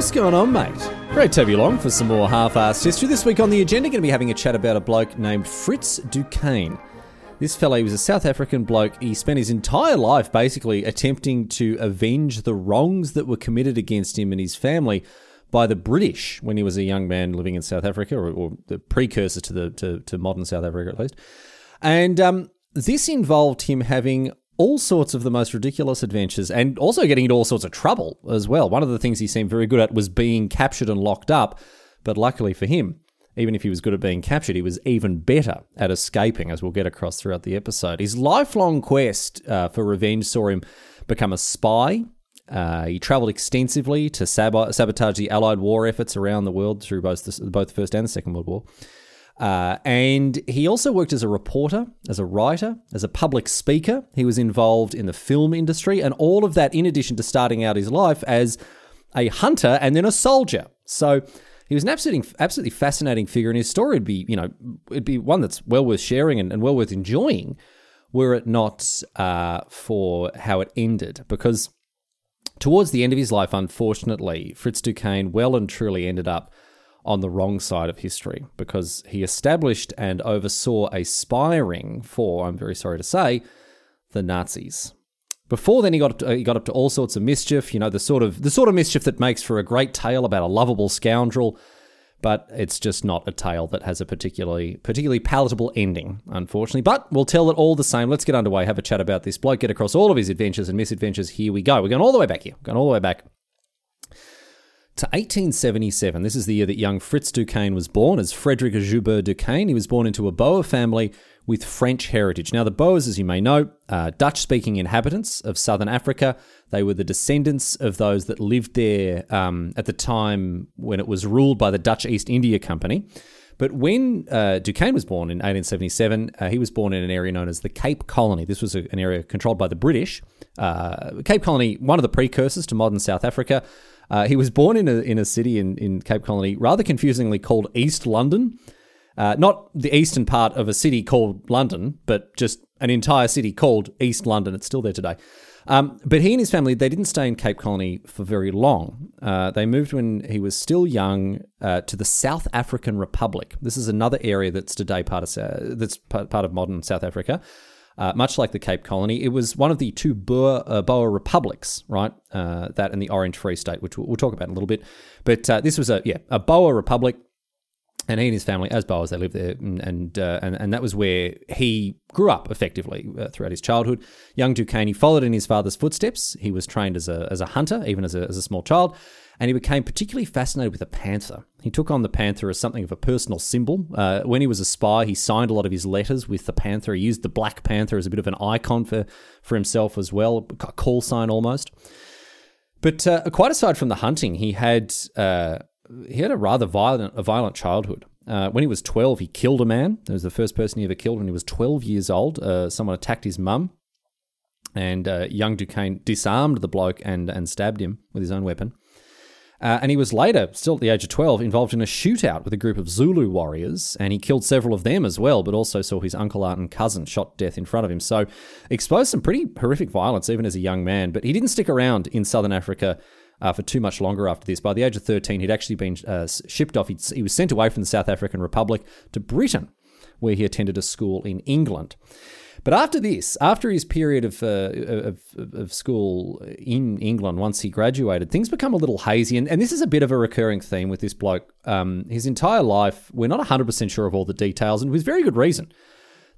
What's going on, mate? Great to have you along for some more half-assed history. This week on the agenda, going to be having a chat about a bloke named Fritz Duquesne. This fellow he was a South African bloke. He spent his entire life basically attempting to avenge the wrongs that were committed against him and his family by the British when he was a young man living in South Africa, or, or the precursor to the to, to modern South Africa at least. And um, this involved him having all sorts of the most ridiculous adventures and also getting into all sorts of trouble as well. One of the things he seemed very good at was being captured and locked up, but luckily for him, even if he was good at being captured, he was even better at escaping, as we'll get across throughout the episode. His lifelong quest uh, for revenge saw him become a spy. Uh, he traveled extensively to sab- sabotage the Allied war efforts around the world through both the, both the First and the Second World War. Uh, and he also worked as a reporter, as a writer, as a public speaker. He was involved in the film industry, and all of that in addition to starting out his life as a hunter and then a soldier. So he was an absolutely, absolutely fascinating figure, and his story would be, you know, it'd be one that's well worth sharing and, and well worth enjoying, were it not uh, for how it ended. Because towards the end of his life, unfortunately, Fritz Duquesne well and truly ended up on the wrong side of history because he established and oversaw a spy ring for, I'm very sorry to say, the Nazis. Before then, he got up to, he got up to all sorts of mischief. You know, the sort of the sort of mischief that makes for a great tale about a lovable scoundrel, but it's just not a tale that has a particularly particularly palatable ending, unfortunately. But we'll tell it all the same. Let's get underway. Have a chat about this bloke. Get across all of his adventures and misadventures. Here we go. We're going all the way back here. We're going all the way back to 1877. This is the year that young Fritz Duquesne was born as Frederick Joubert Duquesne. He was born into a Boer family with French heritage. Now, the Boers, as you may know, are Dutch speaking inhabitants of southern Africa. They were the descendants of those that lived there um, at the time when it was ruled by the Dutch East India Company. But when uh, Duquesne was born in 1877, uh, he was born in an area known as the Cape Colony. This was a, an area controlled by the British. Uh, Cape Colony, one of the precursors to modern South Africa. Uh, he was born in a, in a city in, in Cape Colony, rather confusingly called East London. Uh, not the eastern part of a city called London, but just an entire city called East London. It's still there today. Um, but he and his family, they didn't stay in Cape Colony for very long. Uh, they moved when he was still young uh, to the South African Republic. This is another area that's today part of that's part of modern South Africa. Uh, much like the Cape Colony, it was one of the two Boer, uh, Boer republics, right? Uh, that and the Orange Free State, which we'll, we'll talk about in a little bit. But uh, this was a yeah a Boer republic, and he and his family, as Boers, they lived there, and and, uh, and, and that was where he grew up effectively uh, throughout his childhood. Young Duquesne followed in his father's footsteps. He was trained as a as a hunter, even as a as a small child and he became particularly fascinated with the panther. He took on the panther as something of a personal symbol. Uh, when he was a spy, he signed a lot of his letters with the panther. He used the black panther as a bit of an icon for, for himself as well, a call sign almost. But uh, quite aside from the hunting, he had uh, he had a rather violent a violent childhood. Uh, when he was 12, he killed a man. That was the first person he ever killed when he was 12 years old. Uh, someone attacked his mum, and uh, young Duquesne disarmed the bloke and, and stabbed him with his own weapon. Uh, and he was later, still at the age of 12, involved in a shootout with a group of Zulu warriors, and he killed several of them as well, but also saw his uncle, aunt, and cousin shot death in front of him. So exposed some pretty horrific violence, even as a young man. But he didn't stick around in southern Africa uh, for too much longer after this. By the age of 13, he'd actually been uh, shipped off. He'd, he was sent away from the South African Republic to Britain, where he attended a school in England. But after this, after his period of, uh, of, of, school in England, once he graduated, things become a little hazy. And, and this is a bit of a recurring theme with this bloke. Um, his entire life, we're not 100% sure of all the details, and with very good reason.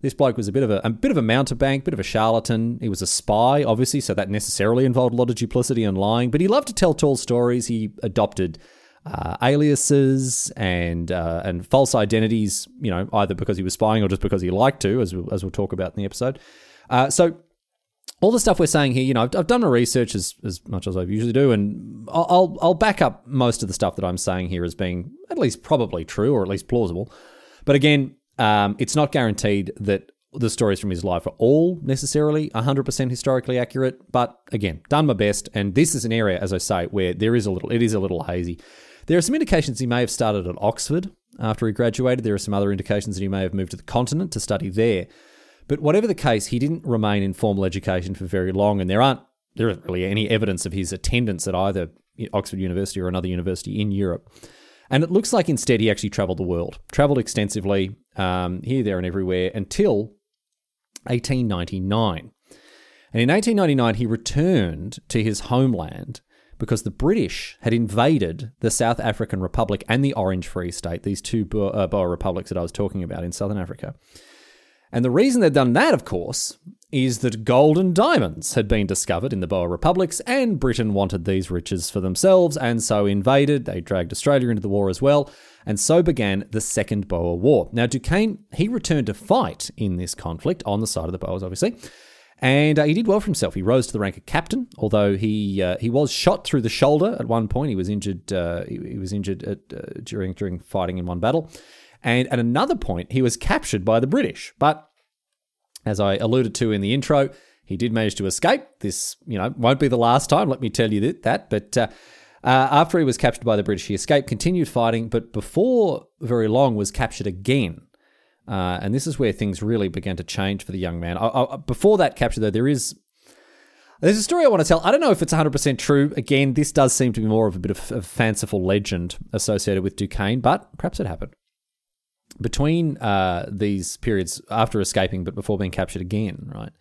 This bloke was a bit of a, a bit of a mountebank, bit of a charlatan. He was a spy, obviously, so that necessarily involved a lot of duplicity and lying. But he loved to tell tall stories. He adopted uh, aliases and uh, and false identities, you know, either because he was spying or just because he liked to, as we'll, as we'll talk about in the episode. Uh, so all the stuff we're saying here, you know, I've, I've, done my research as, as much as I usually do, and I'll I'll back up most of the stuff that I'm saying here as being at least probably true or at least plausible. But again, um, it's not guaranteed that the stories from his life are all necessarily 100% historically accurate, but again, done my best. And this is an area, as I say, where there is a little, it is a little hazy. There are some indications he may have started at Oxford after he graduated. There are some other indications that he may have moved to the continent to study there. But whatever the case, he didn't remain in formal education for very long, and there aren't there isn't really any evidence of his attendance at either Oxford University or another university in Europe. And it looks like instead he actually travelled the world, travelled extensively um, here, there, and everywhere until 1899. And in 1899, he returned to his homeland because the British had invaded the South African Republic and the Orange Free State, these two Boer, uh, Boer republics that I was talking about in Southern Africa. And the reason they'd done that, of course, is that gold and diamonds had been discovered in the Boer republics, and Britain wanted these riches for themselves, and so invaded. They dragged Australia into the war as well, and so began the Second Boer War. Now, Duquesne, he returned to fight in this conflict on the side of the Boers, obviously, and uh, he did well for himself. He rose to the rank of captain, although he uh, he was shot through the shoulder at one point. He was injured. Uh, he, he, was injured at, uh, during during fighting in one battle, and at another point he was captured by the British. But as I alluded to in the intro, he did manage to escape. This you know won't be the last time. Let me tell you that. But uh, uh, after he was captured by the British, he escaped, continued fighting, but before very long was captured again uh, and this is where things really began to change for the young man. I, I, before that capture, though, there is there's a story I want to tell. I don't know if it's 100% true. Again, this does seem to be more of a bit of a fanciful legend associated with Duquesne, but perhaps it happened. Between uh, these periods after escaping, but before being captured again, right?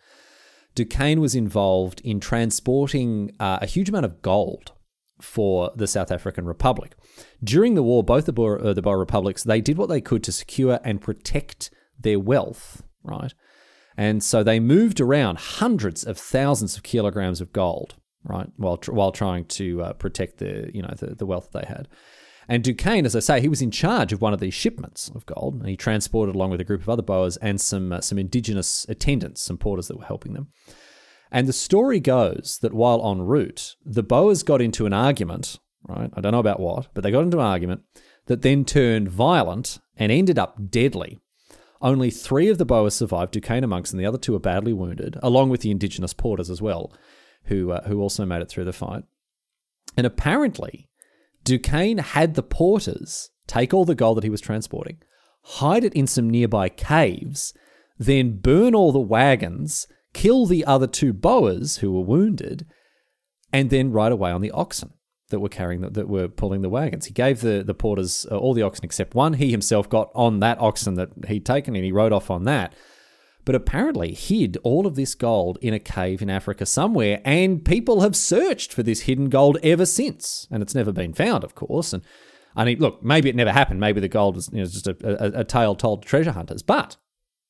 Duquesne was involved in transporting uh, a huge amount of gold for the South African Republic. During the war, both the Boer, uh, the Boer republics they did what they could to secure and protect their wealth, right? And so they moved around hundreds of thousands of kilograms of gold, right, while while trying to uh, protect the you know the, the wealth they had. And Duquesne, as I say, he was in charge of one of these shipments of gold, and he transported along with a group of other Boers and some uh, some indigenous attendants, some porters that were helping them. And the story goes that while en route, the Boers got into an argument, right? I don't know about what, but they got into an argument that then turned violent and ended up deadly. Only three of the Boers survived, Duquesne amongst and The other two are badly wounded, along with the indigenous porters as well, who, uh, who also made it through the fight. And apparently, Duquesne had the porters take all the gold that he was transporting, hide it in some nearby caves, then burn all the wagons kill the other two Boers who were wounded, and then ride away on the oxen that were carrying the, that were pulling the wagons. He gave the the porters uh, all the oxen except one. He himself got on that oxen that he'd taken and he rode off on that. But apparently hid all of this gold in a cave in Africa somewhere, and people have searched for this hidden gold ever since, and it's never been found, of course. And I mean, look, maybe it never happened. Maybe the gold was you know, just a, a, a tale told to treasure hunters. But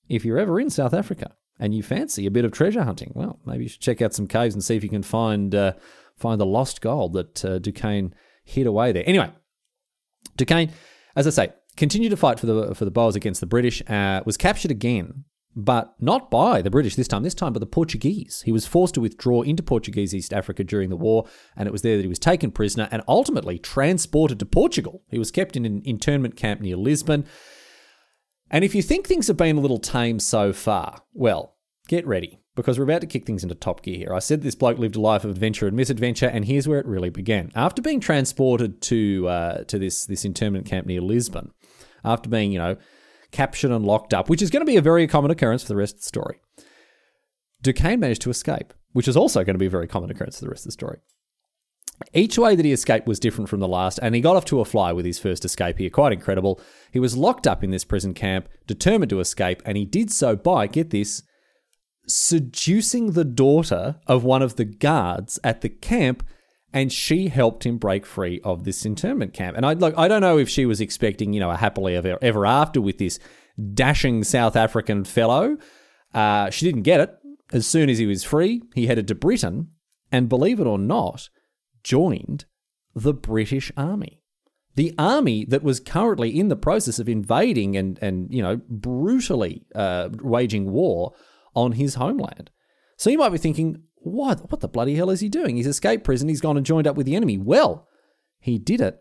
if you're ever in South Africa and you fancy a bit of treasure hunting, well, maybe you should check out some caves and see if you can find uh, find the lost gold that uh, Duquesne hid away there. Anyway, Duquesne, as I say, continued to fight for the for the Boers against the British. Uh, was captured again, but not by the British this time. This time by the Portuguese. He was forced to withdraw into Portuguese East Africa during the war, and it was there that he was taken prisoner and ultimately transported to Portugal. He was kept in an internment camp near Lisbon. And if you think things have been a little tame so far, well, get ready because we're about to kick things into top gear here. I said this bloke lived a life of adventure and misadventure, and here's where it really began. After being transported to uh, to this this internment camp near Lisbon, after being you know captured and locked up, which is going to be a very common occurrence for the rest of the story, Duquesne managed to escape, which is also going to be a very common occurrence for the rest of the story. Each way that he escaped was different from the last, and he got off to a fly with his first escape here. Quite incredible. He was locked up in this prison camp, determined to escape, and he did so by, get this, seducing the daughter of one of the guards at the camp, and she helped him break free of this internment camp. And I look, I don't know if she was expecting, you know, a happily ever, ever after with this dashing South African fellow. Uh, she didn't get it. As soon as he was free, he headed to Britain, and believe it or not, joined the British Army. The army that was currently in the process of invading and, and you know, brutally uh, waging war on his homeland. So you might be thinking, what, what the bloody hell is he doing? He's escaped prison, he's gone and joined up with the enemy. Well, he did it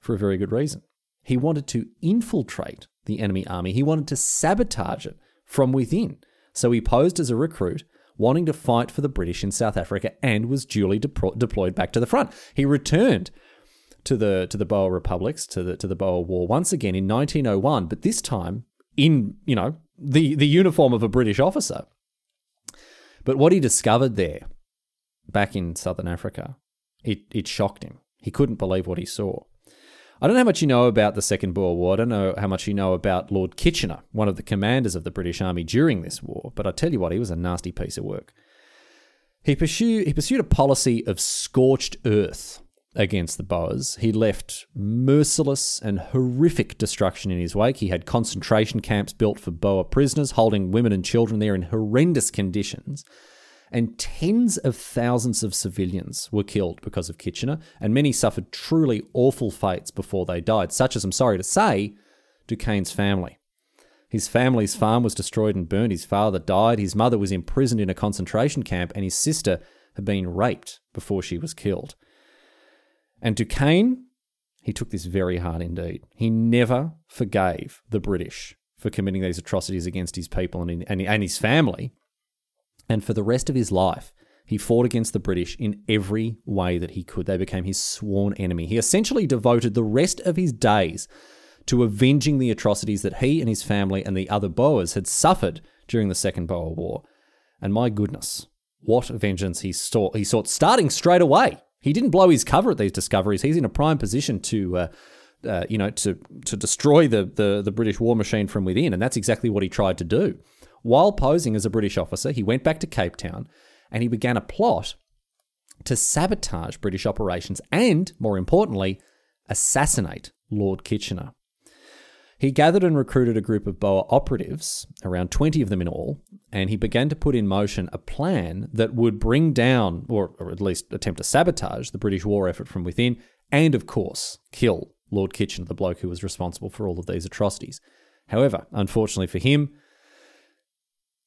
for a very good reason. He wanted to infiltrate the enemy army, he wanted to sabotage it from within. So he posed as a recruit, wanting to fight for the British in South Africa, and was duly deployed back to the front. He returned to the to the Boer republics, to the to the Boer War once again in 1901, but this time in you know the the uniform of a British officer. But what he discovered there, back in southern Africa, it it shocked him. He couldn't believe what he saw. I don't know how much you know about the Second Boer War. I don't know how much you know about Lord Kitchener, one of the commanders of the British Army during this war, but I tell you what, he was a nasty piece of work. He pursued, he pursued a policy of scorched earth against the Boers. He left merciless and horrific destruction in his wake. He had concentration camps built for Boer prisoners, holding women and children there in horrendous conditions and tens of thousands of civilians were killed because of Kitchener, and many suffered truly awful fates before they died, such as, I'm sorry to say, Duquesne's family. His family's farm was destroyed and burned, his father died, his mother was imprisoned in a concentration camp, and his sister had been raped before she was killed. And Duquesne, he took this very hard indeed. He never forgave the British for committing these atrocities against his people and, and, and his family. And for the rest of his life, he fought against the British in every way that he could. They became his sworn enemy. He essentially devoted the rest of his days to avenging the atrocities that he and his family and the other Boers had suffered during the Second Boer War. And my goodness, what vengeance he sought, he sought starting straight away. He didn't blow his cover at these discoveries. He's in a prime position to, uh, uh, you know, to to destroy the, the the British war machine from within, and that's exactly what he tried to do. While posing as a British officer, he went back to Cape Town and he began a plot to sabotage British operations and, more importantly, assassinate Lord Kitchener. He gathered and recruited a group of Boer operatives, around 20 of them in all, and he began to put in motion a plan that would bring down, or, or, at least attempt to sabotage, the British war effort from within, and of course, kill Lord Kitchener, the bloke who was responsible for all of these atrocities. However, unfortunately for him,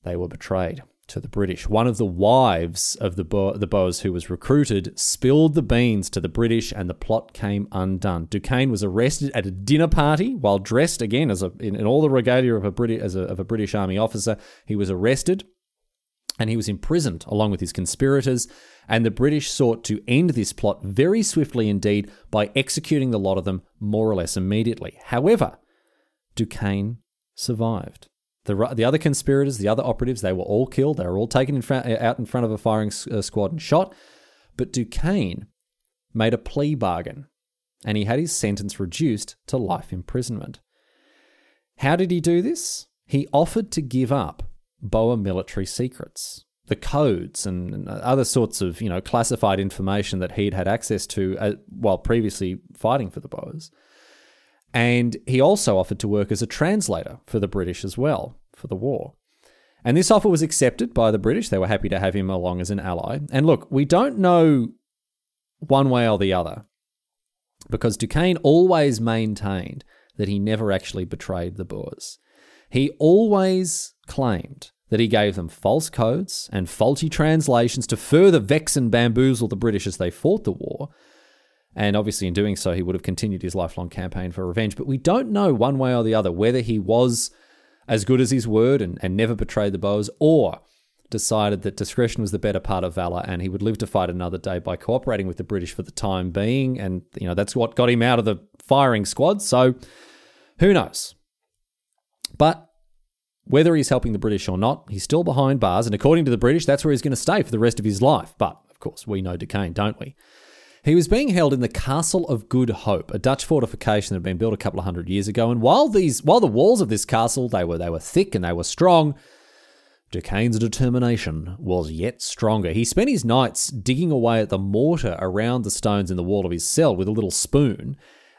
they were betrayed to the British. One of the wives of the, Bo- the Boers who was recruited spilled the beans to the British and the plot came undone. Duquesne was arrested at a dinner party while dressed again as a, in, in all the regalia of a, British, as a, of a British Army officer. He was arrested and he was imprisoned along with his conspirators. And the British sought to end this plot very swiftly indeed by executing the lot of them more or less immediately. However, Duquesne survived. The, the other conspirators, the other operatives, they were all killed. They were all taken in front, uh, out in front of a firing uh, squad and shot. But Duquesne made a plea bargain and he had his sentence reduced to life imprisonment. How did he do this? He offered to give up Boer military secrets, the codes and other sorts of you know classified information that he'd had access to uh, while previously fighting for the Boers. And he also offered to work as a translator for the British as well for the war. And this offer was accepted by the British. They were happy to have him along as an ally. And look, we don't know one way or the other because Duquesne always maintained that he never actually betrayed the Boers. He always claimed that he gave them false codes and faulty translations to further vex and bamboozle the British as they fought the war. And obviously, in doing so, he would have continued his lifelong campaign for revenge. But we don't know one way or the other whether he was as good as his word and, and never betrayed the Boers, or decided that discretion was the better part of valor and he would live to fight another day by cooperating with the British for the time being. And, you know, that's what got him out of the firing squad. So who knows? But whether he's helping the British or not, he's still behind bars. And according to the British, that's where he's going to stay for the rest of his life. But, of course, we know Duquesne, don't we? He was being held in the Castle of Good Hope, a Dutch fortification that had been built a couple of hundred years ago. And while these, while the walls of this castle they were they were thick and they were strong, Duquesne's determination was yet stronger. He spent his nights digging away at the mortar around the stones in the wall of his cell with a little spoon.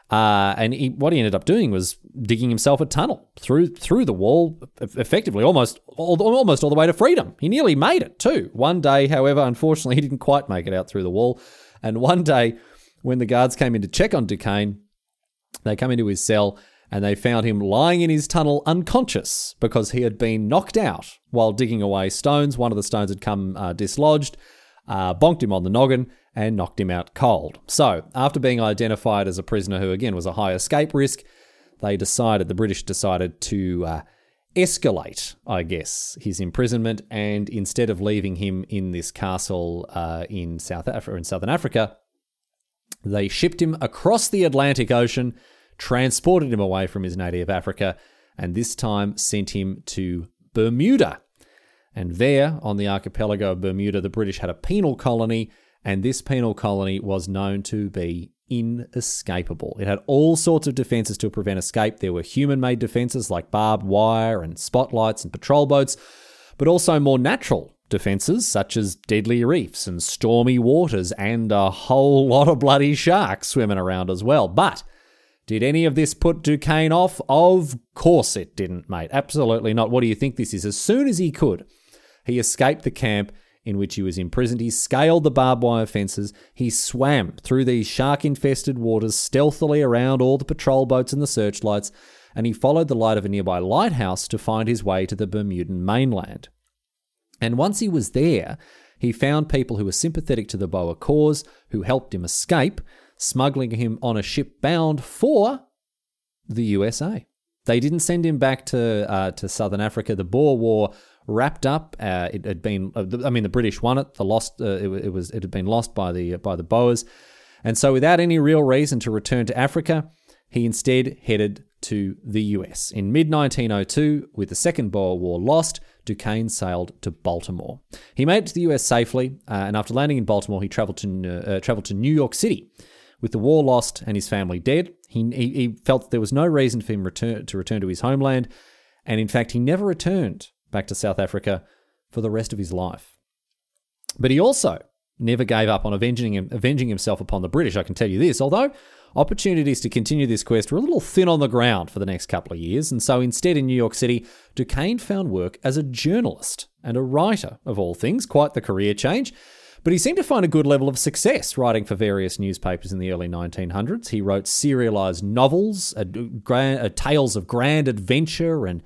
Uh, and he, what he ended up doing was digging himself a tunnel through through the wall, effectively almost all, almost all the way to freedom. He nearly made it too. One day, however, unfortunately, he didn't quite make it out through the wall. And one day, when the guards came in to check on Duquesne, they come into his cell and they found him lying in his tunnel unconscious because he had been knocked out while digging away stones. One of the stones had come uh, dislodged, uh, bonked him on the noggin, and knocked him out cold. So, after being identified as a prisoner who, again, was a high escape risk, they decided, the British decided to uh, escalate, I guess, his imprisonment. And instead of leaving him in this castle uh, in South Africa, in Southern Africa, they shipped him across the Atlantic Ocean transported him away from his native Africa, and this time sent him to Bermuda. And there, on the archipelago of Bermuda, the British had a penal colony, and this penal colony was known to be inescapable. It had all sorts of defenses to prevent escape. There were human made defenses like barbed wire and spotlights and patrol boats, but also more natural defenses such as deadly reefs and stormy waters and a whole lot of bloody sharks swimming around as well. But did any of this put Duquesne off? Of course it didn't, mate. Absolutely not. What do you think this is? As soon as he could, he escaped the camp in which he was imprisoned. He scaled the barbed wire fences. He swam through these shark infested waters stealthily around all the patrol boats and the searchlights, and he followed the light of a nearby lighthouse to find his way to the Bermudan mainland. And once he was there, he found people who were sympathetic to the Boer cause, who helped him escape, smuggling him on a ship bound for the USA. They didn't send him back to uh, to Southern Africa. The Boer War wrapped up. Uh, it had been, uh, I mean, the British won it. The lost, uh, it, it, was, it had been lost by the by the Boers, and so without any real reason to return to Africa, he instead headed to the US. In mid 1902, with the Second Boer War lost, Duquesne sailed to Baltimore. He made it to the US safely, uh, and after landing in Baltimore, he traveled to uh, traveled to New York City with the war lost and his family dead, he, he, he felt there was no reason for him return, to return to his homeland, and in fact, he never returned back to South Africa for the rest of his life. But he also never gave up on avenging, avenging himself upon the British, I can tell you this, although opportunities to continue this quest were a little thin on the ground for the next couple of years, and so instead in New York City, Duquesne found work as a journalist and a writer, of all things, quite the career change. But he seemed to find a good level of success writing for various newspapers in the early 1900s. He wrote serialized novels, grand, uh, tales of grand adventure, and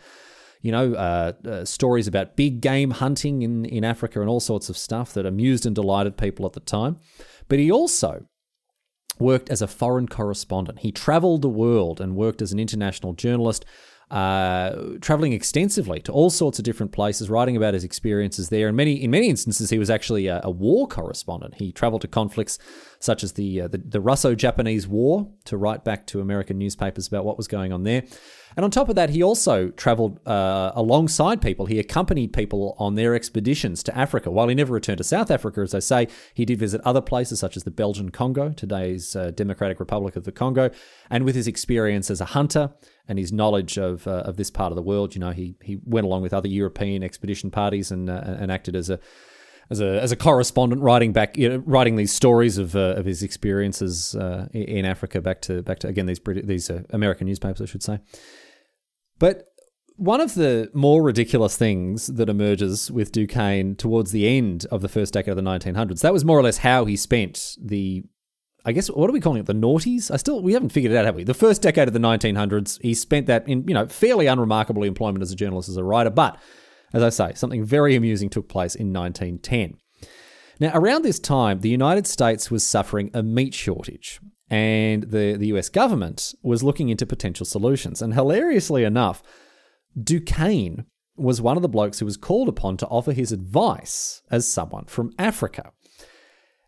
you know, uh, uh, stories about big game hunting in, in Africa and all sorts of stuff that amused and delighted people at the time. But he also worked as a foreign correspondent. He traveled the world and worked as an international journalist uh, traveling extensively to all sorts of different places, writing about his experiences there. And many, in many instances, he was actually a, a war correspondent. He traveled to conflicts such as the uh, the, the Russo-Japanese War to write back to American newspapers about what was going on there. And on top of that, he also traveled uh, alongside people. He accompanied people on their expeditions to Africa. While he never returned to South Africa, as I say, he did visit other places such as the Belgian Congo, today's uh, Democratic Republic of the Congo. And with his experience as a hunter and his knowledge of uh, of this part of the world, you know, he he went along with other European expedition parties and uh, and acted as a as a as a correspondent writing back you know, writing these stories of uh, of his experiences uh, in Africa back to back to again these British, these uh, American newspapers I should say. But one of the more ridiculous things that emerges with Duquesne towards the end of the first decade of the 1900s, that was more or less how he spent the, I guess, what are we calling it? The noughties? I still, we haven't figured it out, have we? The first decade of the 1900s, he spent that in, you know, fairly unremarkable employment as a journalist, as a writer. But, as I say, something very amusing took place in 1910. Now, around this time, the United States was suffering a meat shortage and the, the US government was looking into potential solutions. And hilariously enough, Duquesne was one of the blokes who was called upon to offer his advice as someone from Africa.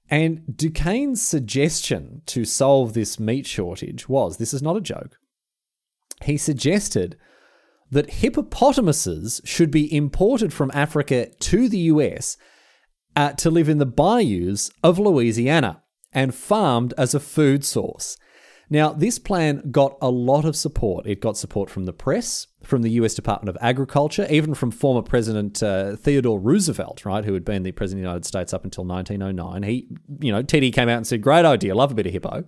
And Duquesne's suggestion to solve this meat shortage was this is not a joke. He suggested that hippopotamuses should be imported from Africa to the US uh, to live in the bayous of Louisiana and farmed as a food source. Now, this plan got a lot of support. It got support from the press, from the US Department of Agriculture, even from former President uh, Theodore Roosevelt, right, who had been the President of the United States up until 1909. He, you know, Teddy came out and said, Great idea, love a bit of hippo.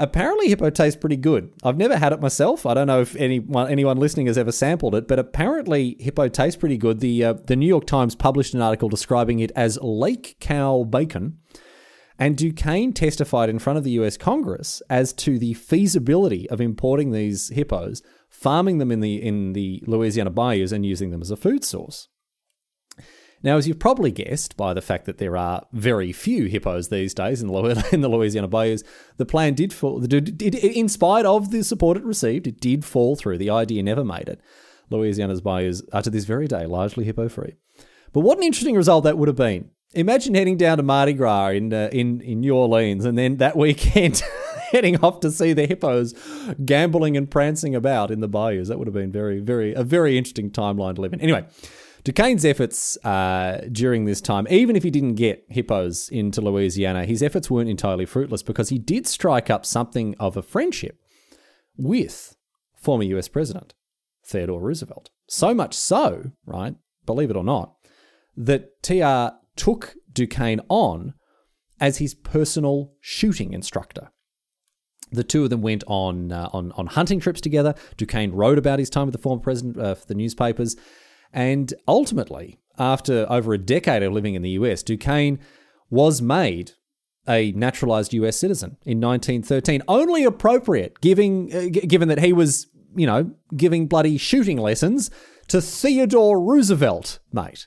Apparently, hippo tastes pretty good. I've never had it myself. I don't know if anyone anyone listening has ever sampled it, but apparently, hippo tastes pretty good. The uh, the New York Times published an article describing it as lake cow bacon. And Duquesne testified in front of the US Congress as to the feasibility of importing these hippos, farming them in the in the Louisiana bayous and using them as a food source. Now, as you've probably guessed by the fact that there are very few hippos these days in the, Louisiana bayous, the plan did fall. In spite of the support it received, it did fall through. The idea never made it. Louisiana's bayous are to this very day largely hippo free. But what an interesting result that would have been Imagine heading down to Mardi Gras in uh, in in New Orleans, and then that weekend heading off to see the hippos gambling and prancing about in the bayous. That would have been very, very a very interesting timeline to live in. Anyway, Duquesne's efforts uh, during this time, even if he didn't get hippos into Louisiana, his efforts weren't entirely fruitless because he did strike up something of a friendship with former U.S. President Theodore Roosevelt. So much so, right? Believe it or not, that TR took Duquesne on as his personal shooting instructor. The two of them went on uh, on on hunting trips together. Duquesne wrote about his time with the former president uh, for the newspapers, and ultimately, after over a decade of living in the U.S., Duquesne was made a naturalized U.S. citizen in 1913. Only appropriate, giving uh, given that he was, you know, giving bloody shooting lessons to Theodore Roosevelt, mate.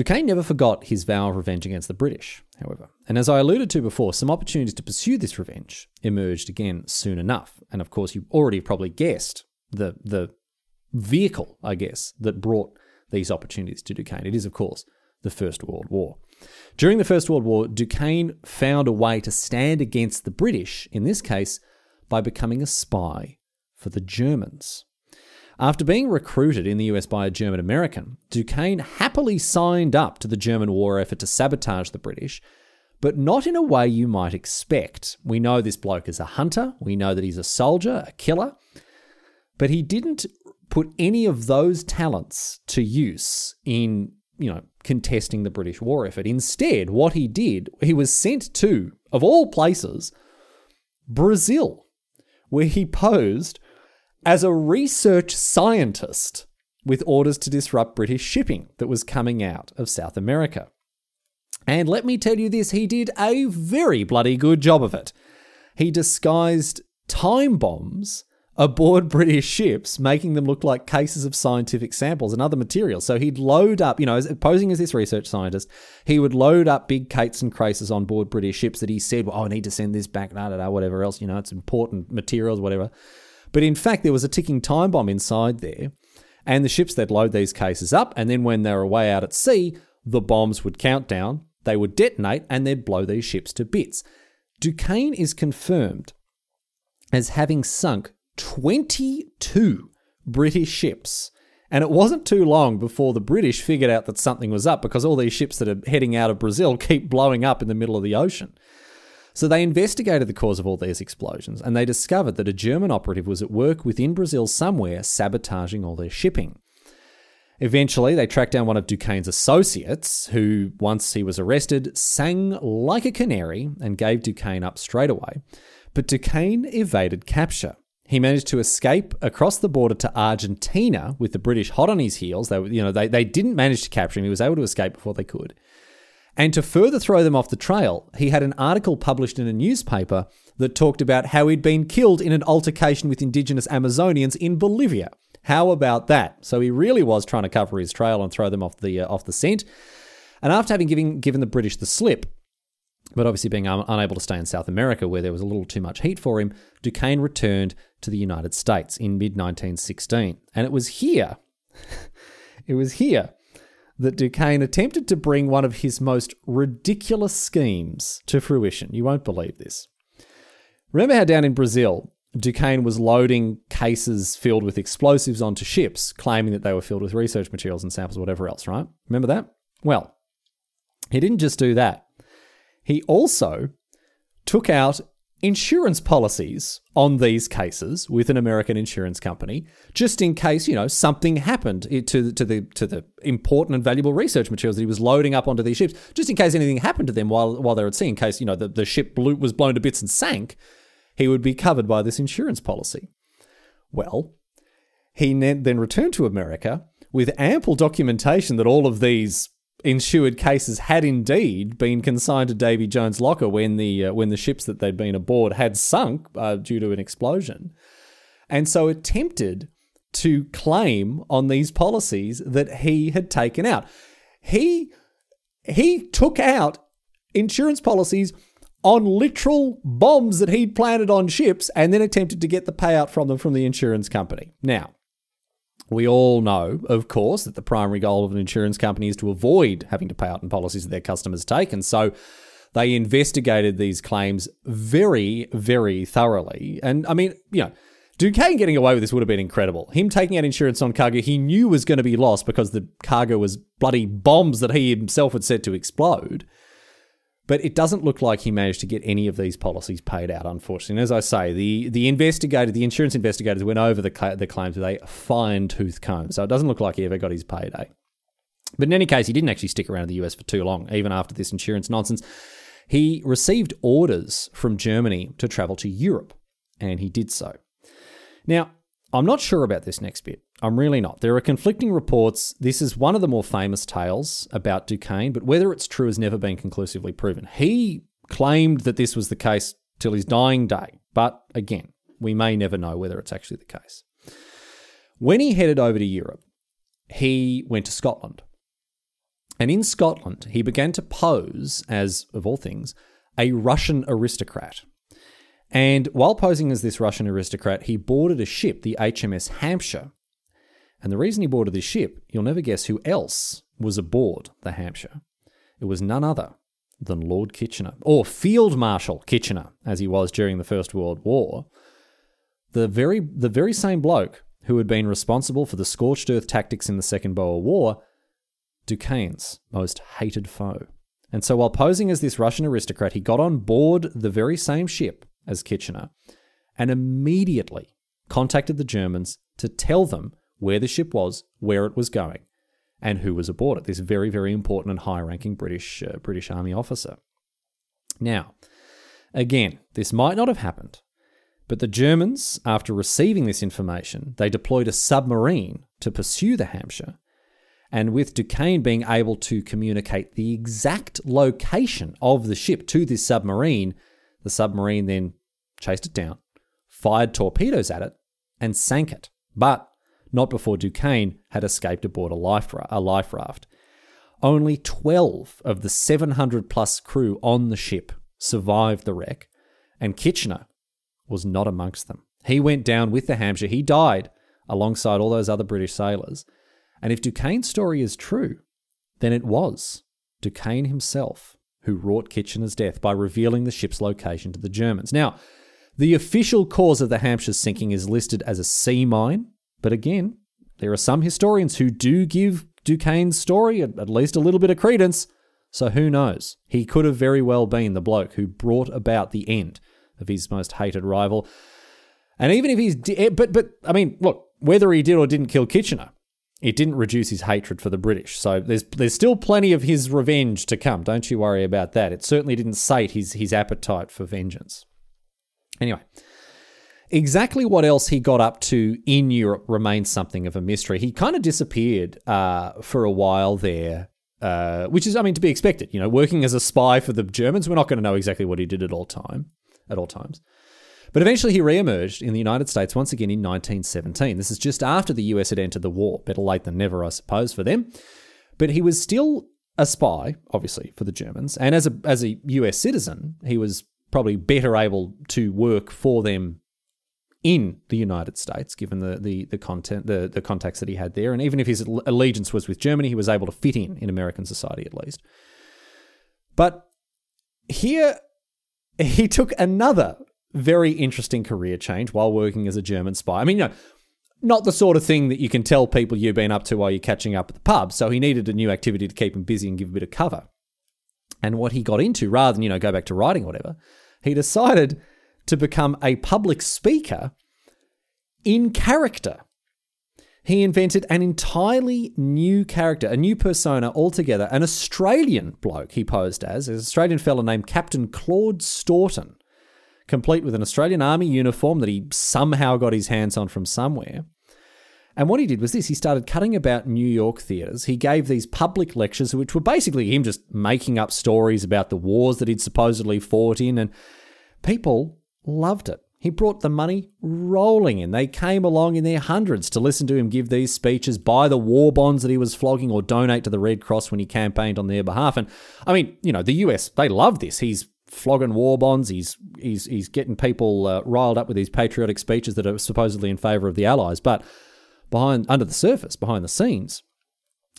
Duquesne never forgot his vow of revenge against the British, however, and as I alluded to before, some opportunities to pursue this revenge emerged again soon enough. And of course, you already probably guessed the the vehicle, I guess, that brought these opportunities to Duquesne. It is, of course, the First World War. During the First World War, Duquesne found a way to stand against the British, in this case, by becoming a spy for the Germans. After being recruited in the US by a German American, Duquesne happily signed up to the German war effort to sabotage the British, but not in a way you might expect. We know this bloke is a hunter, we know that he's a soldier, a killer, but he didn't put any of those talents to use in, you know, contesting the British war effort. Instead, what he did, he was sent to, of all places, Brazil, where he posed as a research scientist with orders to disrupt British shipping that was coming out of South America. And let me tell you this, he did a very bloody good job of it. He disguised time bombs aboard British ships, making them look like cases of scientific samples and other materials. So he'd load up, you know, posing as this research scientist, he would load up big cates and craces on board British ships that he said, well, oh, I need to send this back, da da da, whatever else, you know, it's important materials, whatever. But in fact, there was a ticking time bomb inside there, and the ships they'd load these cases up, and then when they were away out at sea, the bombs would count down, they would detonate, and they'd blow these ships to bits. Duquesne is confirmed as having sunk 22 British ships. And it wasn't too long before the British figured out that something was up because all these ships that are heading out of Brazil keep blowing up in the middle of the ocean. So they investigated the cause of all these explosions and they discovered that a German operative was at work within Brazil somewhere sabotaging all their shipping. Eventually, they tracked down one of Duquesne's associates, who, once he was arrested, sang like a canary and gave Duquesne up straight away. But Duquesne evaded capture. He managed to escape across the border to Argentina with the British hot on his heels. They, you know, they, they didn't manage to capture him. He was able to escape before they could. And to further throw them off the trail, he had an article published in a newspaper that talked about how he'd been killed in an altercation with indigenous Amazonians in Bolivia. How about that? So he really was trying to cover his trail and throw them off the uh, off the scent. And after having given given the British the slip, but obviously being un- unable to stay in South America where there was a little too much heat for him, Duquesne returned to the United States in mid 1916. And it was here, it was here that Duquesne attempted to bring one of his most ridiculous schemes to fruition. You won't believe this. Remember how down in Brazil, Duquesne was loading cases filled with explosives onto ships, claiming that they were filled with research materials and samples, whatever else, right? Remember that? Well, he didn't just do that. He also took out insurance policies on these cases with an American insurance company, just in case you know something happened to to the to the important and valuable research materials that he was loading up onto these ships, just in case anything happened to them while while they were at sea, in case you know the, the ship blew, was blown to bits and sank, he would be covered by this insurance policy. Well, he then returned to America with ample documentation that all of these insured cases had indeed been consigned to Davy Jones' locker when the uh, when the ships that they'd been aboard had sunk uh, due to an explosion, and so attempted to claim on these policies that he had taken out. He he took out insurance policies on literal bombs that he'd planted on ships and then attempted to get the payout from them from the insurance company. Now, we all know, of course, that the primary goal of an insurance company is to avoid having to pay out in policies that their customers take. And so they investigated these claims very, very thoroughly. And I mean, you know, Duquesne getting away with this would have been incredible. Him taking out insurance on cargo he knew was going to be lost because the cargo was bloody bombs that he himself had set to explode. But it doesn't look like he managed to get any of these policies paid out, unfortunately. And as I say, the, the investigator, the insurance investigators went over the, the claims with a fine tooth comb. So it doesn't look like he ever got his payday. But in any case, he didn't actually stick around in the US for too long, even after this insurance nonsense. He received orders from Germany to travel to Europe, and he did so. Now, I'm not sure about this next bit. I'm really not. There are conflicting reports. This is one of the more famous tales about Duquesne, but whether it's true has never been conclusively proven. He claimed that this was the case till his dying day, but again, we may never know whether it's actually the case. When he headed over to Europe, he went to Scotland. And in Scotland, he began to pose as, of all things, a Russian aristocrat. And while posing as this Russian aristocrat, he boarded a ship, the HMS Hampshire. And the reason he boarded this ship, you'll never guess who else was aboard the Hampshire. It was none other than Lord Kitchener, or Field Marshal Kitchener, as he was during the First World War. The very, the very same bloke who had been responsible for the scorched earth tactics in the Second Boer War, Duquesne's most hated foe. And so while posing as this Russian aristocrat, he got on board the very same ship as Kitchener and immediately contacted the Germans to tell them where the ship was, where it was going, and who was aboard it. This very, very important and high-ranking British uh, British Army officer. Now, again, this might not have happened, but the Germans, after receiving this information, they deployed a submarine to pursue the Hampshire. And with Duquesne being able to communicate the exact location of the ship to this submarine, the submarine then chased it down, fired torpedoes at it, and sank it. But not before Duquesne had escaped aboard a life, a life raft. Only 12 of the 700 plus crew on the ship survived the wreck, and Kitchener was not amongst them. He went down with the Hampshire. He died alongside all those other British sailors. And if Duquesne's story is true, then it was Duquesne himself who wrought Kitchener's death by revealing the ship's location to the Germans. Now, the official cause of the Hampshire's sinking is listed as a sea mine, but again, there are some historians who do give Duquesne's story at least a little bit of credence, so who knows? He could have very well been the bloke who brought about the end of his most hated rival. And even if he's, eh, but but I mean, look, whether he did or didn't kill Kitchener, it didn't reduce his hatred for the British. So there's there's still plenty of his revenge to come. Don't you worry about that. It certainly didn't sate his his appetite for vengeance. Anyway, exactly what else he got up to in Europe remains something of a mystery. He kind of disappeared uh, for a while there, uh, which is, I mean, to be expected. You know, working as a spy for the Germans, we're not going to know exactly what he did at all time, at all times. But eventually he re-emerged in the United States once again in 1917. This is just after the US had entered the war. Better late than never, I suppose, for them. But he was still a spy, obviously, for the Germans. And as a, as a US citizen, he was probably better able to work for them in the United States, given the the the content the the contacts that he had there, and even if his allegiance was with Germany, he was able to fit in in American society at least. But here, he took another very interesting career change while working as a German spy. I mean, you know, not the sort of thing that you can tell people you've been up to while you're catching up at the pub. So he needed a new activity to keep him busy and give a bit of cover. And what he got into, rather than you know go back to writing or whatever, he decided to become a public speaker in character. He invented an entirely new character, a new persona altogether, an Australian bloke he posed as, an Australian fellow named Captain Claude Staunton, complete with an Australian Army uniform that he somehow got his hands on from somewhere. And what he did was this he started cutting about New York theatres. He gave these public lectures, which were basically him just making up stories about the wars that he'd supposedly fought in, and people loved it. He brought the money rolling in. They came along in their hundreds to listen to him give these speeches, buy the war bonds that he was flogging, or donate to the Red Cross when he campaigned on their behalf. And I mean, you know, the US, they love this. He's flogging war bonds. He's he's he's getting people uh, riled up with these patriotic speeches that are supposedly in favour of the Allies. But behind under the surface, behind the scenes,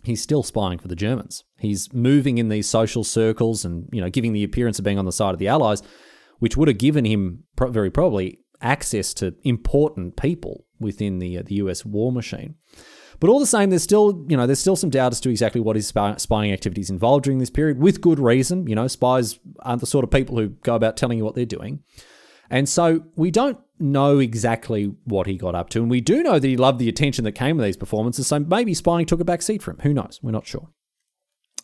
he's still spying for the Germans. He's moving in these social circles and you know giving the appearance of being on the side of the Allies which would have given him very probably access to important people within the uh, the US war machine. But all the same, there's still you know there's still some doubt as to exactly what his spying activities involved during this period, with good reason. You know, spies aren't the sort of people who go about telling you what they're doing. And so we don't know exactly what he got up to. And we do know that he loved the attention that came with these performances. So maybe spying took a back seat for him. Who knows? We're not sure.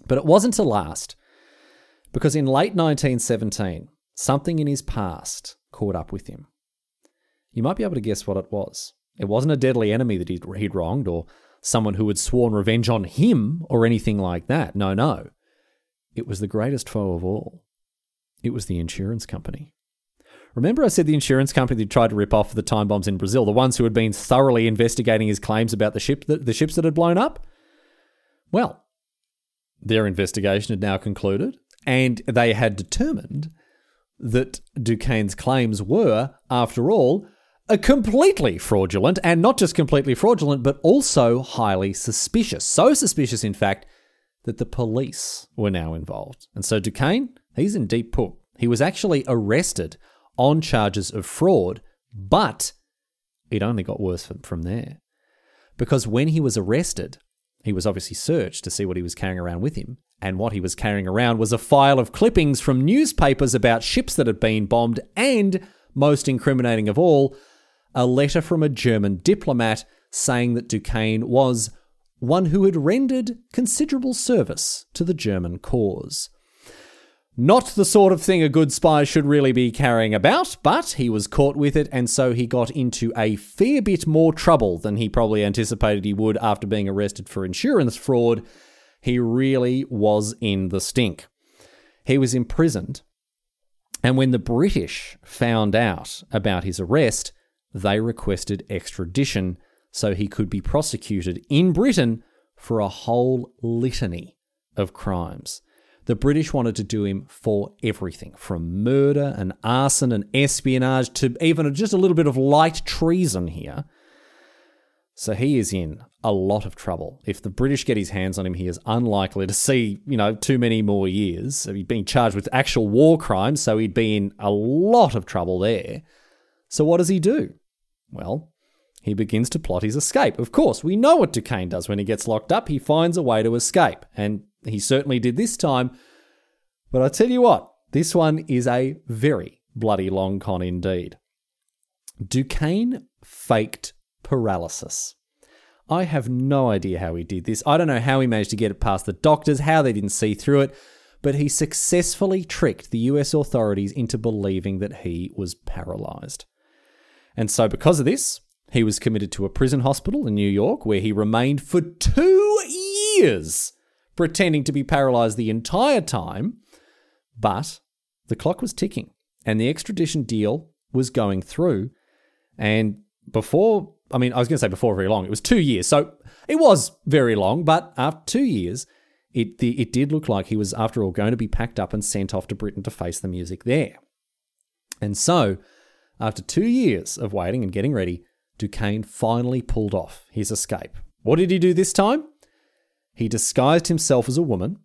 But it wasn't to last because in late 1917, Something in his past caught up with him. You might be able to guess what it was. It wasn't a deadly enemy that he'd, wronged or someone who had sworn revenge on him or anything like that. No, no. It was the greatest foe of all. It was the insurance company. Remember, I said the insurance company that tried to rip off the time bombs in Brazil, the ones who had been thoroughly investigating his claims about the ship, the, the ships that had blown up? Well, their investigation had now concluded, and they had determined that Duquesne's claims were, after all, a completely fraudulent, and not just completely fraudulent, but also highly suspicious. So suspicious, in fact, that the police were now involved. And so Duquesne, he's in deep poop. He was actually arrested on charges of fraud, but it only got worse from there. Because when he was arrested, he was obviously searched to see what he was carrying around with him, and what he was carrying around was a file of clippings from newspapers about ships that had been bombed, and, most incriminating of all, a letter from a German diplomat saying that Duquesne was one who had rendered considerable service to the German cause. Not the sort of thing a good spy should really be carrying about, but he was caught with it, and so he got into a fair bit more trouble than he probably anticipated he would after being arrested for insurance fraud. He really was in the stink. He was imprisoned, and when the British found out about his arrest, they requested extradition so he could be prosecuted in Britain for a whole litany of crimes. The British wanted to do him for everything from murder and arson and espionage to even just a little bit of light treason here. So he is in a lot of trouble. If the British get his hands on him, he is unlikely to see, you know, too many more years. He'd been charged with actual war crimes, so he'd be in a lot of trouble there. So what does he do? Well, he begins to plot his escape. Of course, we know what Duquesne does when he gets locked up. He finds a way to escape. And he certainly did this time. But I tell you what, this one is a very bloody long con indeed. Duquesne faked paralysis. I have no idea how he did this. I don't know how he managed to get it past the doctors, how they didn't see through it. but he successfully tricked the US authorities into believing that he was paralyzed. And so, because of this, he was committed to a prison hospital in New York where he remained for two years, pretending to be paralyzed the entire time. But the clock was ticking and the extradition deal was going through. And before, I mean, I was going to say before very long, it was two years. So it was very long, but after two years, it, the, it did look like he was, after all, going to be packed up and sent off to Britain to face the music there. And so, after two years of waiting and getting ready, Duquesne finally pulled off his escape. What did he do this time? He disguised himself as a woman.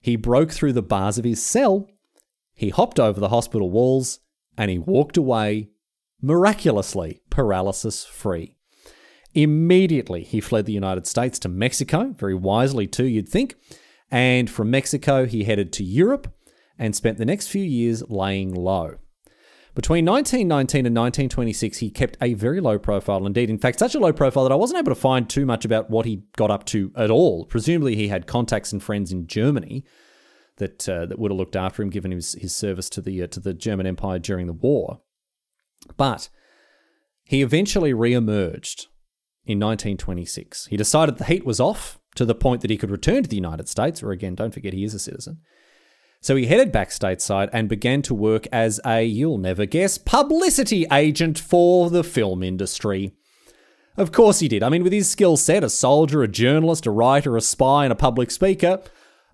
He broke through the bars of his cell. He hopped over the hospital walls and he walked away miraculously paralysis free. Immediately, he fled the United States to Mexico, very wisely too, you'd think. And from Mexico, he headed to Europe and spent the next few years laying low. Between 1919 and 1926, he kept a very low profile indeed. In fact, such a low profile that I wasn't able to find too much about what he got up to at all. Presumably, he had contacts and friends in Germany that uh, that would have looked after him, given his, his service to the uh, to the German Empire during the war. But he eventually re-emerged in 1926. He decided the heat was off to the point that he could return to the United States, where again, don't forget he is a citizen. So he headed back stateside and began to work as a, you'll never guess, publicity agent for the film industry. Of course he did. I mean, with his skill set, a soldier, a journalist, a writer, a spy, and a public speaker,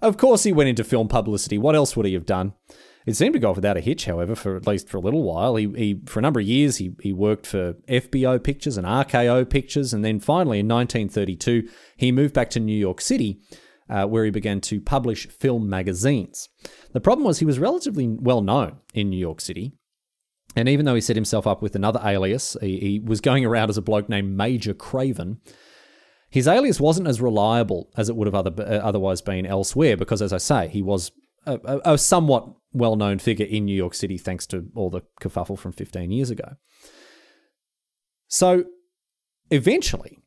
of course he went into film publicity. What else would he have done? It seemed to go off without a hitch, however, for at least for a little while. He, he for a number of years, he, he worked for FBO Pictures and RKO Pictures, and then finally in 1932, he moved back to New York City uh, where he began to publish film magazines. The problem was he was relatively well known in New York City. And even though he set himself up with another alias, he, he was going around as a bloke named Major Craven. His alias wasn't as reliable as it would have other, uh, otherwise been elsewhere because, as I say, he was a, a, a somewhat well known figure in New York City thanks to all the kerfuffle from 15 years ago. So eventually,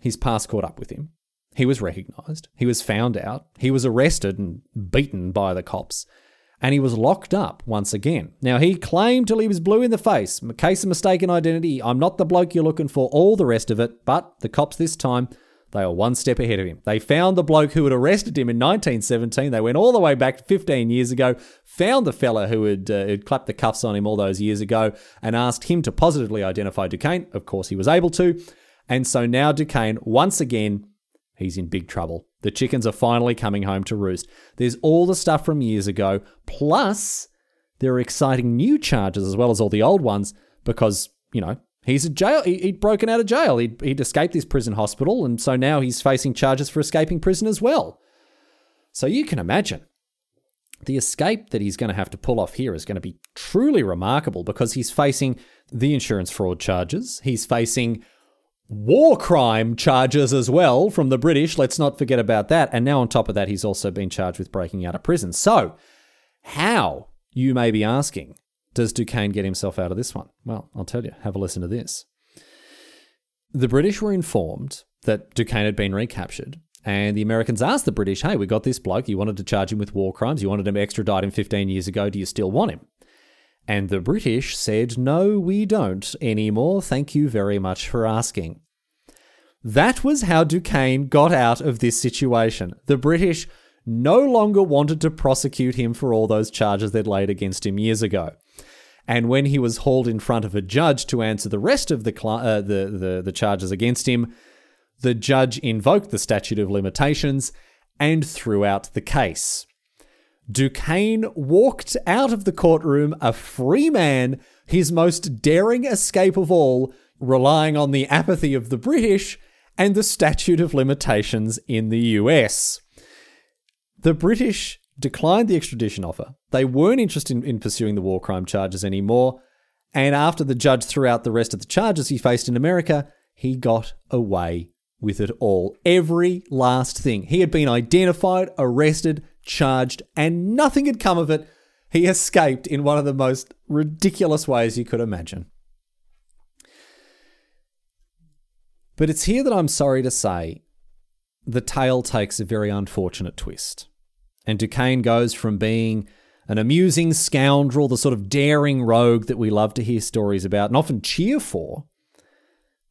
his past caught up with him, he was recognized, he was found out, he was arrested and beaten by the cops, and he was locked up once again. Now, he claimed till he was blue in the face, case of mistaken identity, I'm not the bloke you're looking for, all the rest of it, but the cops this time, they were one step ahead of him. They found the bloke who had arrested him in 1917. They went all the way back 15 years ago, found the fella who had, uh, had clapped the cuffs on him all those years ago, and asked him to positively identify Duquesne. Of course, he was able to. And so now Duquesne, once again, he's in big trouble. The chickens are finally coming home to roost. There's all the stuff from years ago, plus there are exciting new charges as well as all the old ones because, you know, he's a jail. He, would broken out of jail. He'd, he'd escaped this prison hospital, and so now he's facing charges for escaping prison as well. So you can imagine the escape that he's going to have to pull off here is going to be truly remarkable because he's facing the insurance fraud charges. He's facing war crime charges as well from the British. Let's not forget about that. And now, on top of that, he's also been charged with breaking out of prison. So, how, you may be asking, does Duquesne get himself out of this one? Well, I'll tell you. Have a listen to this. The British were informed that Duquesne had been recaptured, and the Americans asked the British, hey, we got this bloke. You wanted to charge him with war crimes. You wanted him extradited him 15 years ago. Do you still want him? And the British said, no, we don't anymore. Thank you very much for asking. That was how Duquesne got out of this situation. The British no longer wanted to prosecute him for all those charges they'd laid against him years ago. And when he was hauled in front of a judge to answer the rest of the, cl- uh, the, the, the charges against him, the judge invoked the statute of limitations and threw out the case. Duquesne walked out of the courtroom a free man, his most daring escape of all, relying on the apathy of the British and the statute of limitations in the US. The British declined the extradition offer. They weren't interested in, in, pursuing the war crime charges anymore. And after the judge threw out the rest of the charges he faced in America, he got away with it all. Every last thing. He had been identified, arrested, charged, and nothing had come of it. He escaped in one of the most ridiculous ways you could imagine. But it's here that I'm sorry to say the tale takes a very unfortunate twist. And Duquesne goes from being an amusing scoundrel, the sort of daring rogue that we love to hear stories about and often cheer for,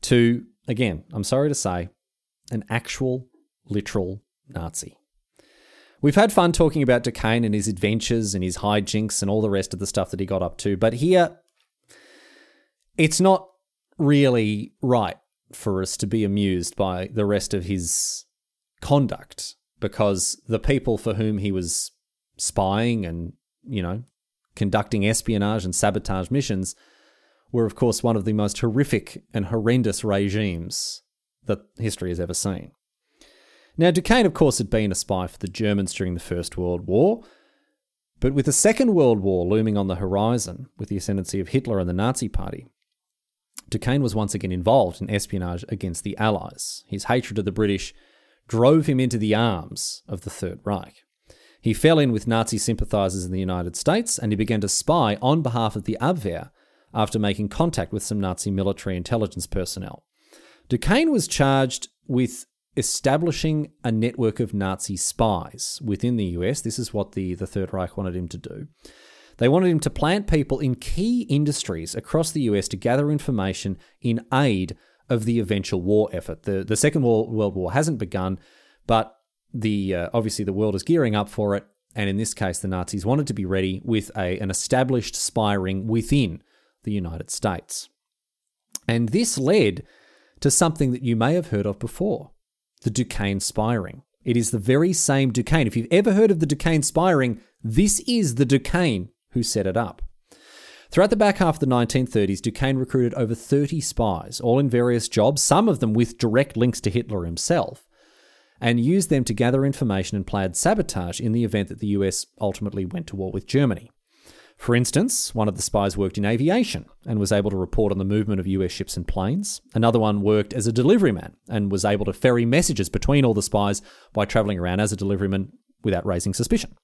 to, again, I'm sorry to say, an actual, literal Nazi. We've had fun talking about Duquesne and his adventures and his hijinks and all the rest of the stuff that he got up to, but here, it's not really right for us to be amused by the rest of his conduct because the people for whom he was spying and, you know, conducting espionage and sabotage missions were, of course, one of the most horrific and horrendous regimes that history has ever seen. Now, Duquesne, of course, had been a spy for the Germans during the First World War, but with the Second World War looming on the horizon, with the ascendancy of Hitler and the Nazi Party, Duquesne was once again involved in espionage against the Allies. His hatred of the British drove him into the arms of the Third Reich. He fell in with Nazi sympathisers in the United States and he began to spy on behalf of the Abwehr after making contact with some Nazi military intelligence personnel. Duquesne was charged with establishing a network of Nazi spies within the US. This is what the, the Third Reich wanted him to do. They wanted him to plant people in key industries across the US to gather information in aid of the eventual war effort. The, the Second World War hasn't begun, but the uh, obviously the world is gearing up for it. And in this case, the Nazis wanted to be ready with a, an established spy ring within the United States. And this led to something that you may have heard of before the Duquesne spy ring. It is the very same Duquesne. If you've ever heard of the Duquesne spy ring, this is the Duquesne who set it up. Throughout the back half of the 1930s, Duquesne recruited over 30 spies, all in various jobs, some of them with direct links to Hitler himself, and used them to gather information and plan sabotage in the event that the US ultimately went to war with Germany. For instance, one of the spies worked in aviation and was able to report on the movement of US ships and planes. Another one worked as a deliveryman and was able to ferry messages between all the spies by traveling around as a deliveryman without raising suspicion.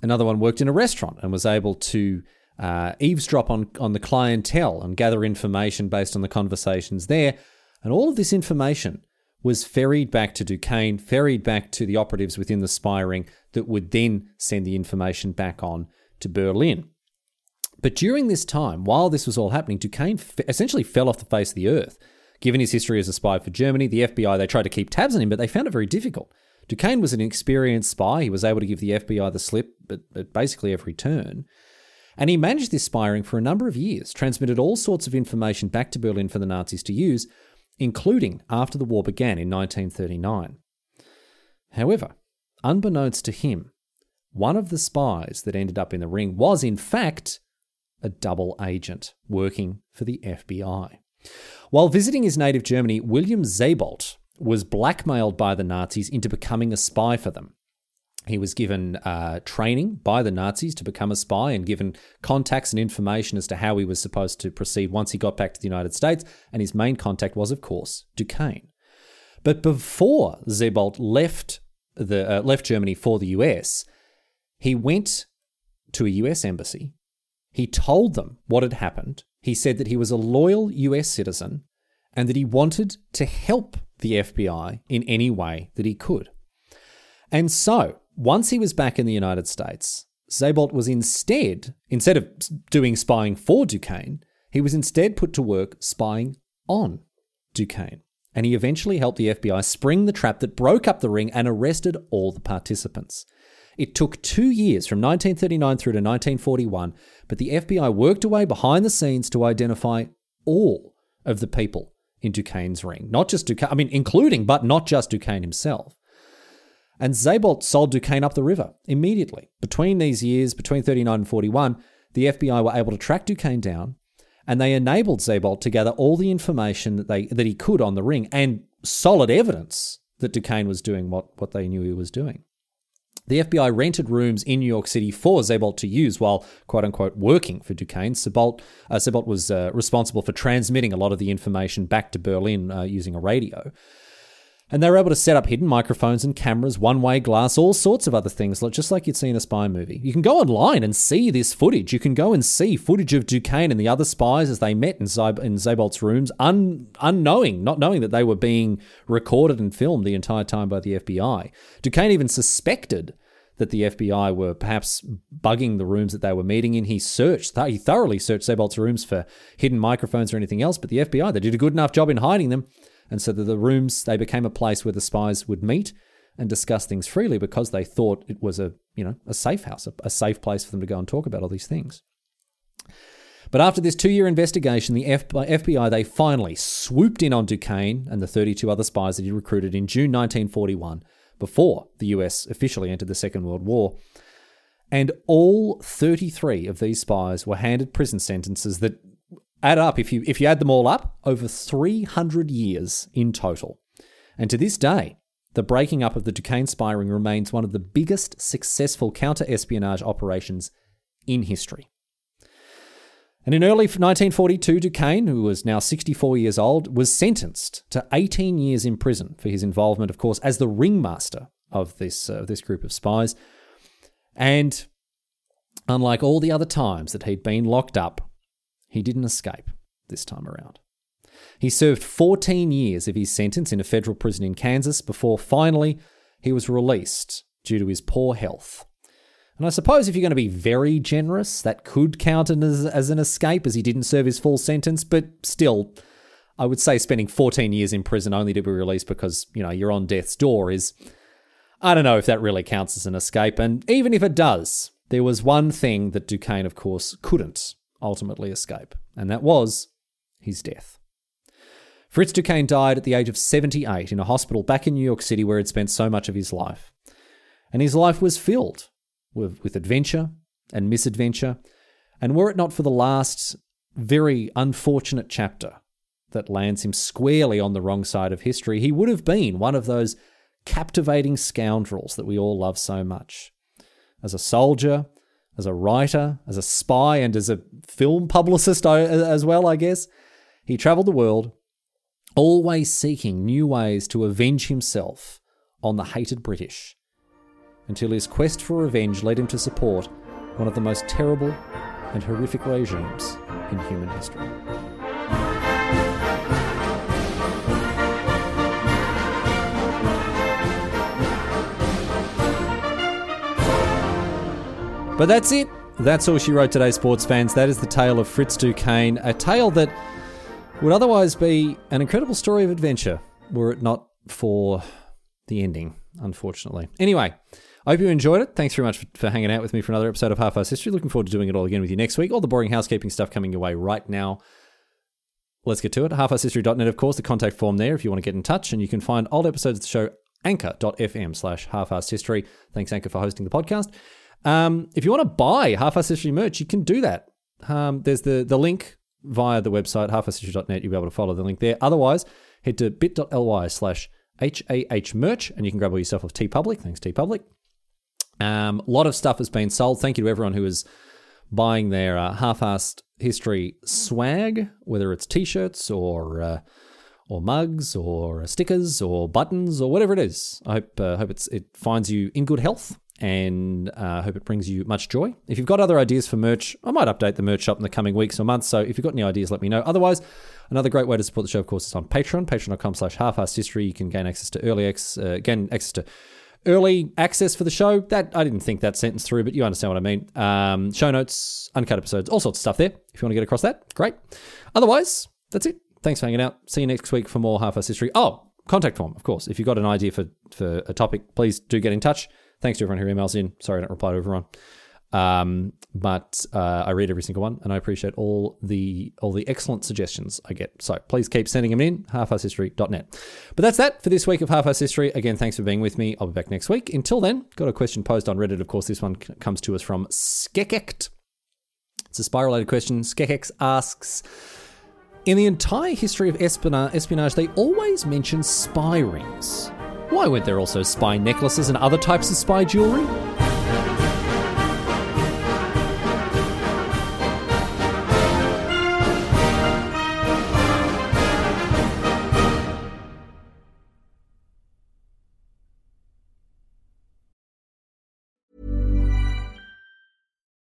Another one worked in a restaurant and was able to uh, eavesdrop on, on the clientele and gather information based on the conversations there. And all of this information was ferried back to Duquesne, ferried back to the operatives within the spy ring that would then send the information back on to Berlin. But during this time, while this was all happening, Duquesne f- essentially fell off the face of the earth. Given his history as a spy for Germany, the FBI, they tried to keep tabs on him, but they found it very difficult. Duquesne was an experienced spy. He was able to give the FBI the slip at, at basically every turn. And he managed this spying for a number of years, transmitted all sorts of information back to Berlin for the Nazis to use, including after the war began in 1939. However, unbeknownst to him, one of the spies that ended up in the ring was, in fact, a double agent working for the FBI. While visiting his native Germany, William Sebold was blackmailed by the Nazis into becoming a spy for them. He was given uh, training by the Nazis to become a spy and given contacts and information as to how he was supposed to proceed once he got back to the United States. And his main contact was, of course, Duquesne. But before Sebold left the uh, left Germany for the US, he went to a US embassy he told them what had happened. He said that he was a loyal US citizen and that he wanted to help the FBI in any way that he could. And so, once he was back in the United States, Sebold was instead, instead of doing spying for Duquesne, he was instead put to work spying on Duquesne. And he eventually helped the FBI spring the trap that broke up the ring and arrested all the participants. It took two years from 1939 through to 1941, but the FBI worked away behind the scenes to identify all of the people in Duquesne's ring. Not just Duquesne, I mean, including, but not just Duquesne himself. And Sebold sold Duquesne up the river immediately. Between these years, between 39 and 41, the FBI were able to track Duquesne down, and they enabled Sebold to gather all the information that, they, that he could on the ring and solid evidence that Duquesne was doing what, what they knew he was doing. The FBI rented rooms in New York City for Sebold to use while, quote unquote, working for Duquesne. Sebold, uh, was uh, responsible for transmitting a lot of the information back to Berlin uh, using a radio. And they were able to set up hidden microphones and cameras, one way glass, all sorts of other things, just like you'd see in a spy movie. You can go online and see this footage. You can go and see footage of Duquesne and the other spies as they met in, Zeb- in Sebold's rooms, un- unknowing, not knowing that they were being recorded and filmed the entire time by the FBI. Duquesne even suspected that the FBI were perhaps bugging the rooms that they were meeting in. He searched, he thoroughly searched Sebold's rooms for hidden microphones or anything else, but the FBI, they did a good enough job in hiding them. And so that the rooms, they became a place where the spies would meet and discuss things freely because they thought it was a, you know, a safe house, a, a safe place for them to go and talk about all these things. But after this two year investigation, the FBI they finally swooped in on Duquesne and the 32 other spies that he recruited in June 1941, before the US officially entered the Second World War. And all 33 of these spies were handed prison sentences that add up, if you, if you add them all up, over 300 years in total. And to this day, the breaking up of the Duquesne spy ring remains one of the biggest successful counter espionage operations in history. And in early 1942, Duquesne, who was now 64 years old, was sentenced to 18 years in prison for his involvement, of course, as the ringmaster of this, uh, this group of spies. And unlike all the other times that he'd been locked up, he didn't escape this time around. He served 14 years of his sentence in a federal prison in Kansas before finally he was released due to his poor health. And I suppose if you're going to be very generous, that could count as, as an escape as he didn't serve his full sentence, but still, I would say spending 14 years in prison only to be released because, you know, you're on death's door is. I don't know if that really counts as an escape. And even if it does, there was one thing that Duquesne, of course, couldn't ultimately escape, and that was his death. Fritz Duquesne died at the age of 78 in a hospital back in New York City where he'd spent so much of his life. And his life was filled with, with adventure and misadventure. And were it not for the last very unfortunate chapter that lands him squarely on the wrong side of history, he would have been one of those captivating scoundrels that we all love so much. As a soldier, as a writer, as a spy, and as a film publicist as well, I guess, he traveled the world, always seeking new ways to avenge himself on the hated British until his quest for revenge led him to support one of the most terrible and horrific regimes in human history. But that's it. That's all she wrote today, sports fans. That is the tale of Fritz Duquesne, a tale that would otherwise be an incredible story of adventure were it not for the ending, unfortunately. Anyway, I hope you enjoyed it. Thanks very much for, for hanging out with me for another episode of Half-Arsed History. Looking forward to doing it all again with you next week. All the boring housekeeping stuff coming your way right now. Let's get to it. Halfasshistory.net, of course, the contact form there if you want to get in touch. And you can find old episodes of the show anchor.fm slash halfasshistory. Thanks, Anchor, for hosting the podcast. Um, if you want to buy Half-Arsed History merch, you can do that. Um, there's the, the link via the website, halfasshistory.net. You'll be able to follow the link there. Otherwise, head to bit.ly slash HAH merch and you can grab all your stuff off TeePublic. Thanks, TeePublic. Um, a lot of stuff has been sold. Thank you to everyone who is buying their uh, half-arsed history swag, whether it's t-shirts or uh, or mugs or stickers or buttons or whatever it is. I hope uh, hope it's it finds you in good health and uh, hope it brings you much joy. If you've got other ideas for merch, I might update the merch shop in the coming weeks or months. So if you've got any ideas, let me know. Otherwise, another great way to support the show, of course, is on Patreon, patreon.com slash half history. You can gain access to early ex, uh, gain access to early access for the show. That I didn't think that sentence through, but you understand what I mean. Um, show notes, uncut episodes, all sorts of stuff there. If you want to get across that, great. Otherwise, that's it. Thanks for hanging out. See you next week for more half history. Oh, contact form, of course. If you've got an idea for for a topic, please do get in touch. Thanks to everyone who emails in. Sorry I don't reply to everyone. Um, but uh, I read every single one, and I appreciate all the all the excellent suggestions I get. So please keep sending them in. Halfasshistory.net. But that's that for this week of Half-Arsed History. Again, thanks for being with me. I'll be back next week. Until then, got a question posed on Reddit. Of course, this one comes to us from Skekekt. It's a spy-related question. Skekekt asks. In the entire history of espionage, they always mention spy rings. Why weren't there also spy necklaces and other types of spy jewelry?